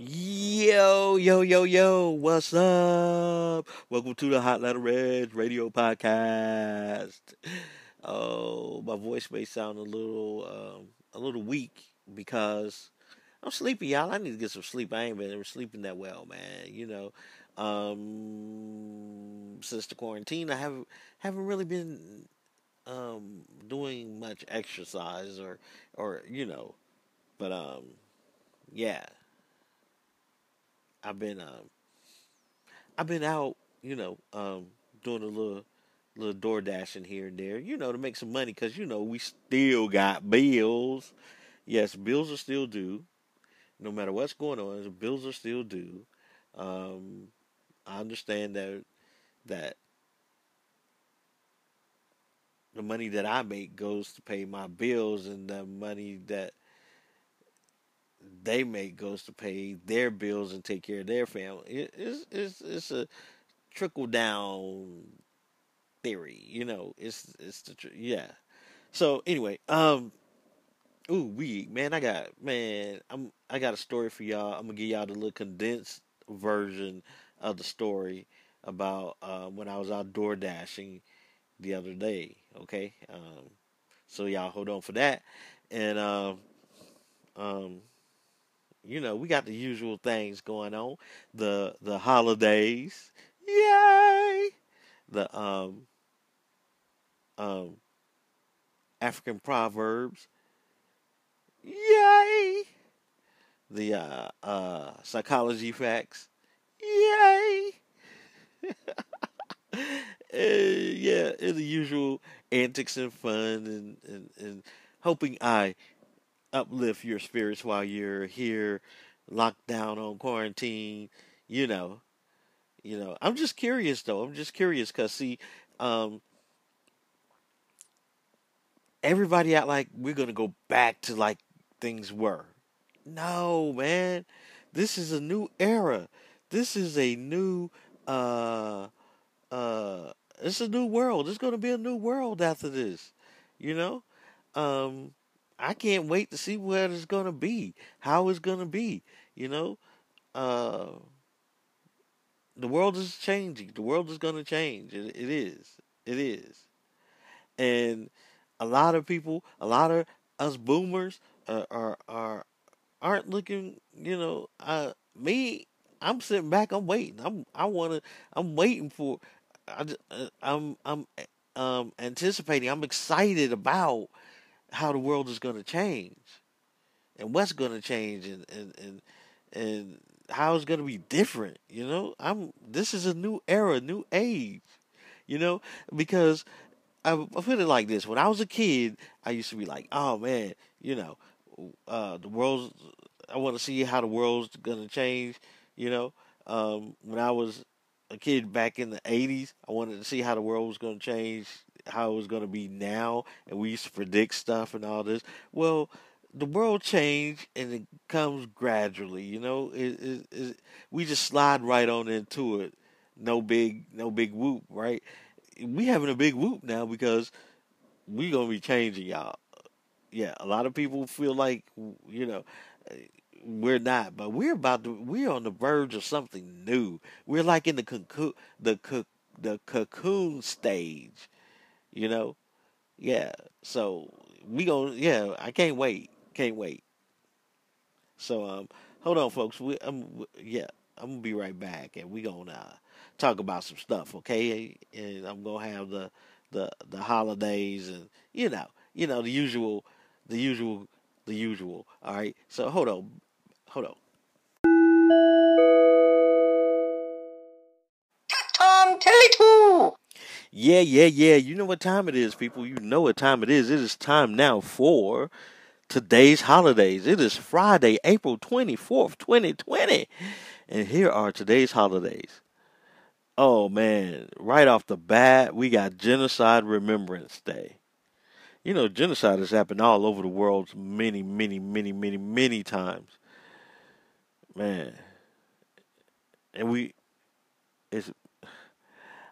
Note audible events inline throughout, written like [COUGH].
Yo, yo, yo, yo, what's up? Welcome to the Hot Letter Reds Radio Podcast. Oh, my voice may sound a little um, a little weak because I'm sleepy, y'all. I need to get some sleep. I ain't been sleeping that well, man. You know, um, since the quarantine, I haven't haven't really been um, doing much exercise or or you know, but um, yeah. I've been um I've been out, you know, um doing a little little door dashing here and there, you know, to make some money cuz you know we still got bills. Yes, bills are still due. No matter what's going on, bills are still due. Um I understand that that the money that I make goes to pay my bills and the money that they make goes to pay their bills and take care of their family. It, it's it's it's a trickle down theory, you know. It's it's the tr- yeah. So anyway, um, ooh, we man, I got man, I'm I got a story for y'all. I'm gonna give y'all the little condensed version of the story about uh, when I was out door dashing the other day. Okay, um, so y'all hold on for that, and um, um you know, we got the usual things going on. The the holidays. Yay! The um um African proverbs. Yay! The uh uh psychology facts. Yay! uh, [LAUGHS] yeah, the usual antics and fun and, and, and hoping I uplift your spirits while you're here locked down on quarantine you know you know. I'm just curious though. I'm just curious because see um everybody act like we're gonna go back to like things were. No man. This is a new era. This is a new uh uh it's a new world. It's gonna be a new world after this you know? Um I can't wait to see what it's gonna be, how it's gonna be. You know, uh, the world is changing. The world is gonna change. It, it is. It is. And a lot of people, a lot of us boomers, uh, are are aren't looking. You know, uh, me. I'm sitting back. I'm waiting. I'm. I wanna. I'm waiting for. I, uh, I'm. I'm. Um, anticipating. I'm excited about how the world is going to change and what's going to change and and and and how it's going to be different you know? I'm this is a new era new age you know? Because I, I put it like this when i was a kid i used to be like oh man you know uh the world's i want to see how the world's going to change you know? Um when i was a kid back in the 80s i wanted to see how the world was going to change how it was going to be now, and we used to predict stuff and all this. Well, the world changed, and it comes gradually. You know, it, it, it, we just slide right on into it. No big, no big whoop, right? We having a big whoop now because we gonna be changing, y'all. Yeah, a lot of people feel like you know we're not, but we're about to. We're on the verge of something new. We're like in the cocoon, the the cocoon stage you know? Yeah. So we go yeah, I can't wait. Can't wait. So um hold on folks. We um yeah, I'm gonna be right back and we gonna uh, talk about some stuff, okay? And I'm gonna have the the the holidays and you know, you know, the usual the usual the usual. All right. So hold on. Hold on. Tom Telly 2. Yeah, yeah, yeah. You know what time it is, people. You know what time it is. It is time now for today's holidays. It is Friday, April 24th, 2020. And here are today's holidays. Oh, man. Right off the bat, we got Genocide Remembrance Day. You know, genocide has happened all over the world many, many, many, many, many times. Man. And we, it's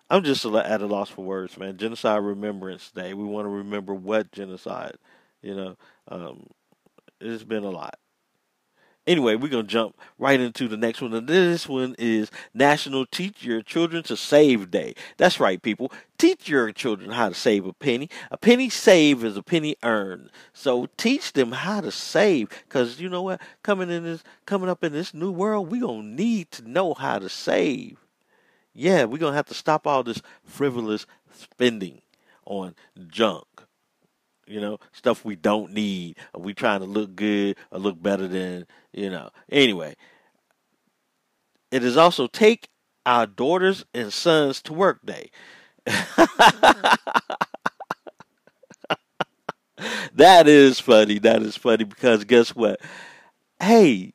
I'm just at a loss for words, man. Genocide Remembrance Day. We want to remember what genocide. You know, um, it's been a lot. Anyway, we're gonna jump right into the next one. And this one is National Teach Your Children to Save Day. That's right, people. Teach your children how to save a penny. A penny saved is a penny earned. So teach them how to save. Cause you know what? Coming in this coming up in this new world, we gonna need to know how to save. Yeah, we're gonna have to stop all this frivolous spending on junk you know, stuff we don't need. Or we trying to look good or look better than, you know. Anyway, it is also take our daughters and sons to work day. [LAUGHS] that is funny. That is funny because guess what? Hey,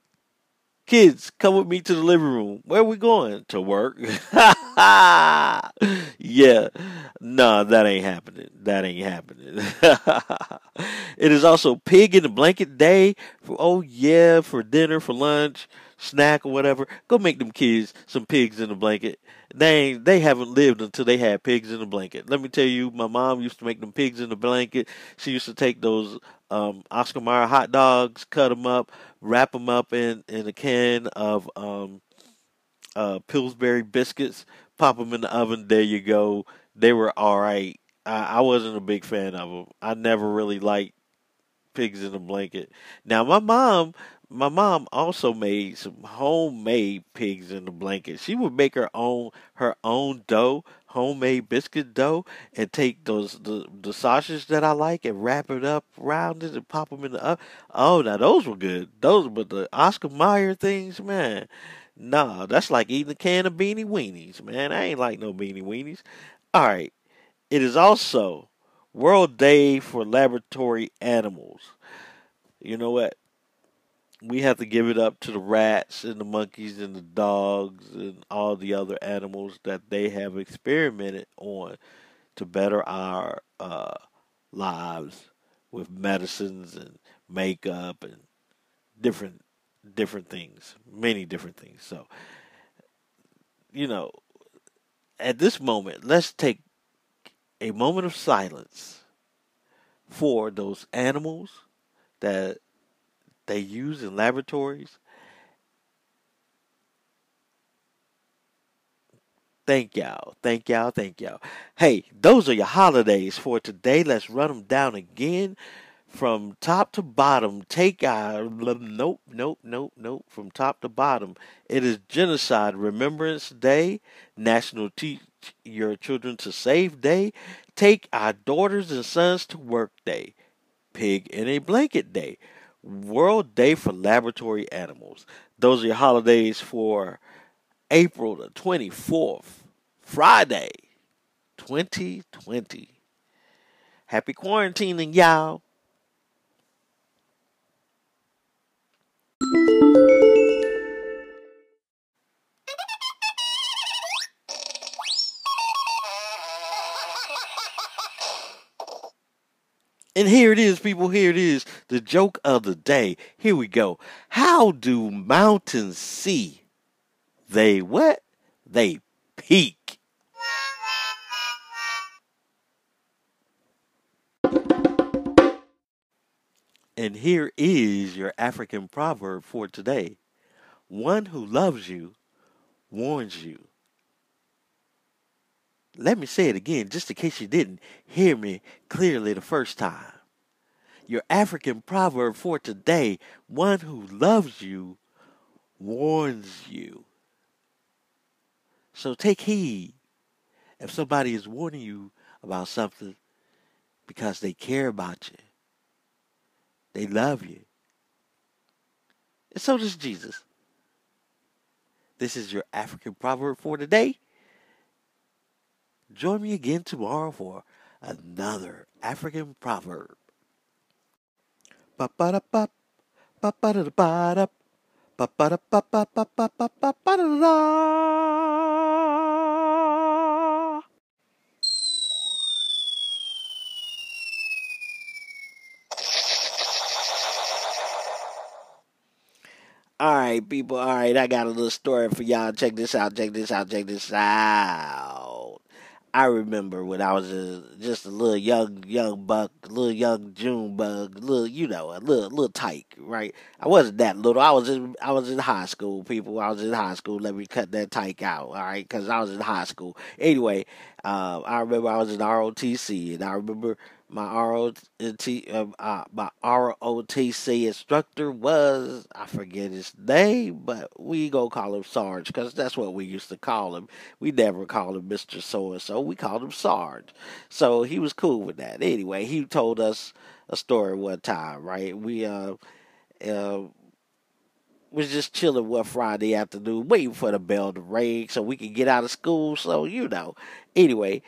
Kids, come with me to the living room. Where we going? To work. [LAUGHS] yeah. No, that ain't happening. That ain't happening. [LAUGHS] it is also pig in the blanket day. For, oh, yeah, for dinner, for lunch, snack, or whatever. Go make them kids some pigs in the blanket. They they haven't lived until they had pigs in the blanket. Let me tell you, my mom used to make them pigs in the blanket. She used to take those um, Oscar Mayer hot dogs, cut them up, wrap them up in, in a can of um, uh, Pillsbury biscuits, pop them in the oven. There you go. They were all right. I, I wasn't a big fan of them. I never really liked pigs in a blanket. Now my mom my mom also made some homemade pigs in a blanket. She would make her own her own dough, homemade biscuit dough, and take those the, the sausages that I like and wrap it up around it and pop them in the oven. Oh, now those were good. Those, but the Oscar Mayer things, man, nah, that's like eating a can of beanie weenies, man. I ain't like no beanie weenies. All right, it is also World Day for Laboratory Animals. You know what? We have to give it up to the rats and the monkeys and the dogs and all the other animals that they have experimented on to better our uh, lives with medicines and makeup and different different things, many different things. So, you know, at this moment, let's take a moment of silence for those animals that they use in laboratories. Thank y'all. Thank y'all. Thank y'all. Hey, those are your holidays for today. Let's run them down again from top to bottom. Take our nope, nope, nope, nope. From top to bottom, it is Genocide Remembrance Day, National Teach Your Children to Save Day, Take Our Daughters and Sons to Work Day, Pig in a Blanket Day, World Day for Laboratory Animals. Those are your holidays for April the 24th, Friday, 2020. Happy quarantining, y'all. And here it is, people. Here it is. The joke of the day. Here we go. How do mountains see? They what? They peak. And here is your African proverb for today One who loves you warns you. Let me say it again, just in case you didn't hear me clearly the first time. Your African proverb for today one who loves you warns you. So take heed if somebody is warning you about something because they care about you, they love you. And so does Jesus. This is your African proverb for today. Join me again tomorrow for another African proverb. All right, people. All right, I got a little story for y'all. Check this out. Check this out. Check this out. I remember when I was a, just a little young young buck, little young June bug, little you know, a little little tyke, right? I wasn't that little. I was in I was in high school, people. I was in high school. Let me cut that tyke out, all right? Because I was in high school. Anyway, uh, I remember I was in ROTC, and I remember my ROT uh, uh, my ROTC instructor was I forget his name, but we gonna call him Sarge because that's what we used to call him. We never called him Mister So and So. We called him Sarge. So he was cool with that. Anyway, he told us a story one time. Right, we uh, uh was just chilling one Friday afternoon, waiting for the bell to ring so we could get out of school. So you know, anyway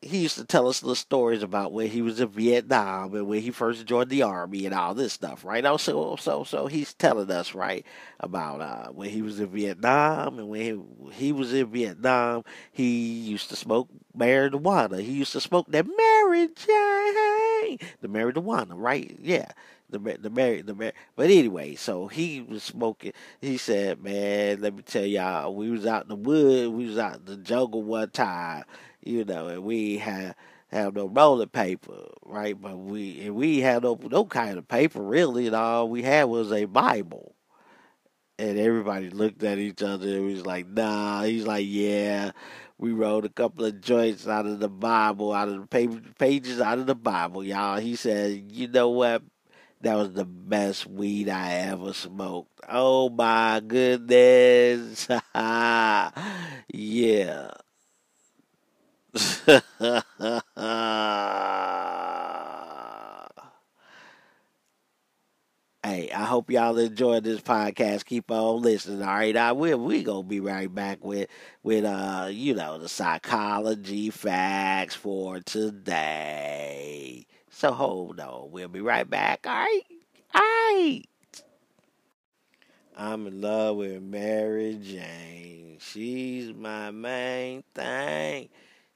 he used to tell us little stories about when he was in Vietnam and when he first joined the army and all this stuff, right? Also, so so so he's telling us right about uh, when he was in Vietnam and when he, he was in Vietnam, he used to smoke marijuana. He used to smoke that Mary Jane, the marijuana, right? Yeah. The the Mary the Mary, but anyway, so he was smoking. He said, "Man, let me tell y'all, we was out in the wood, we was out in the jungle one time, you know, and we had have no rolling paper, right? But we and we had no no kind of paper really, and all we had was a Bible. And everybody looked at each other and was like, nah. He's like, yeah. We wrote a couple of joints out of the Bible, out of the pages out of the Bible, y'all. He said, you know what? That was the best weed I ever smoked. Oh my goodness. [LAUGHS] yeah. [LAUGHS] Hey, I hope y'all enjoyed this podcast. Keep on listening. All right, I will. We gonna be right back with with uh, you know, the psychology facts for today. So hold on. We'll be right back. All right. All right. I'm in love with Mary Jane. She's my main thing.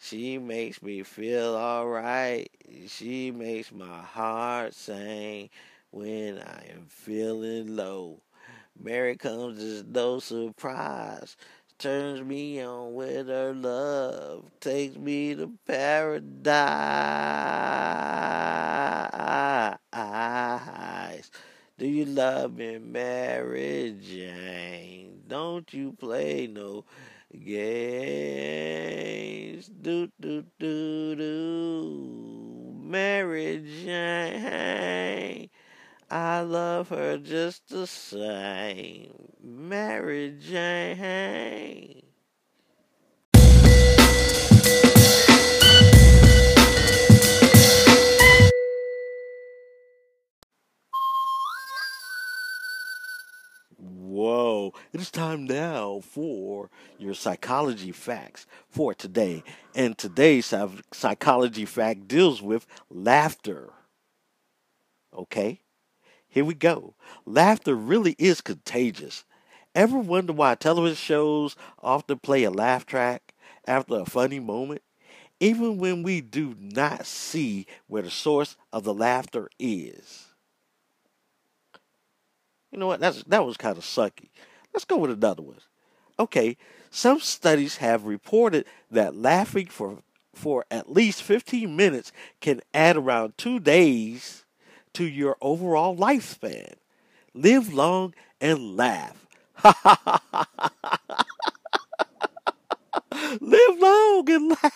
She makes me feel alright. She makes my heart sing when I am feeling low. Mary comes as no surprise. Turns me on with her love. Takes me to paradise. Do you love me, Mary Jane? Don't you play no games. Do do do do. Mary Jane. I love her just the same. Mary Jane. It is time now for your psychology facts for today. And today's psychology fact deals with laughter. Okay, here we go. Laughter really is contagious. Ever wonder why television shows often play a laugh track after a funny moment? Even when we do not see where the source of the laughter is. You know what? That's that was kind of sucky. Let's go with another one. Okay, some studies have reported that laughing for for at least 15 minutes can add around 2 days to your overall lifespan. Live long and laugh. [LAUGHS] Live long and laugh.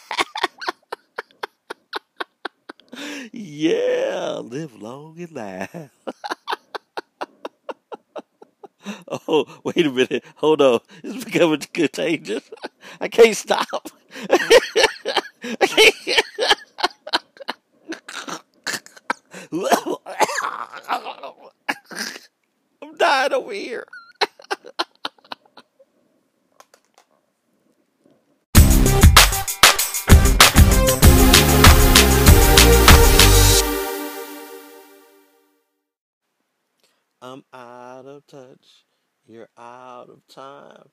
[LAUGHS] yeah, live long and laugh. [LAUGHS] [LAUGHS] Oh, wait a minute. Hold on. It's becoming contagious. [LAUGHS] I can't stop. I [LAUGHS] can't. I'm dying over here. I'm out of touch. You're out of time.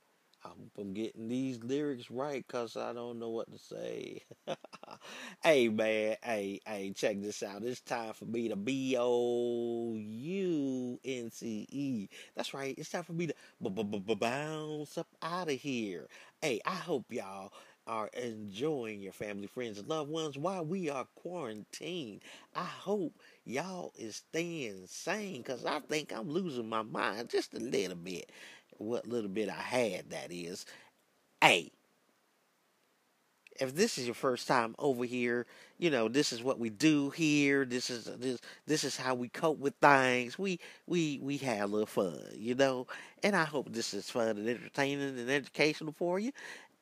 I hope I'm getting these lyrics right because I don't know what to say. [LAUGHS] hey, man. Hey, hey, check this out. It's time for me to B O U N C E. That's right. It's time for me to b- b- b- bounce up out of here. Hey, I hope y'all are enjoying your family, friends, and loved ones while we are quarantined. I hope y'all is staying sane because I think I'm losing my mind just a little bit. What little bit I had, that is. Hey, if this is your first time over here, you know this is what we do here. This is this this is how we cope with things. We we we have a little fun, you know. And I hope this is fun and entertaining and educational for you.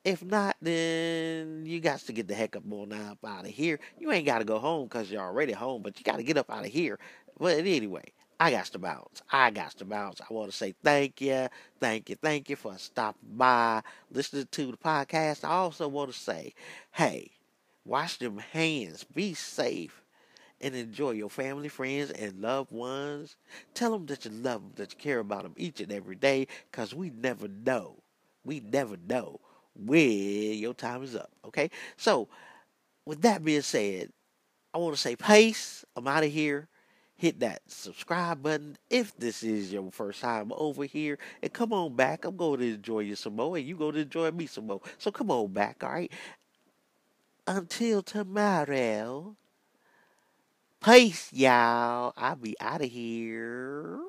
If not, then you got to get the heck up on up out of here. You ain't got to go home because you're already home, but you got to get up out of here. But anyway, I got to bounce. I got to bounce. I want to say thank you, thank you, thank you for stopping by, listening to the podcast. I also want to say, hey, wash them hands, be safe, and enjoy your family, friends, and loved ones. Tell them that you love them, that you care about them each and every day, because we never know. We never know where your time is up. Okay? So, with that being said, I want to say peace. I'm out of here. Hit that subscribe button if this is your first time over here. And come on back. I'm going to enjoy you some more, and you going to enjoy me some more. So come on back, all right? Until tomorrow. Peace, y'all. I'll be out of here.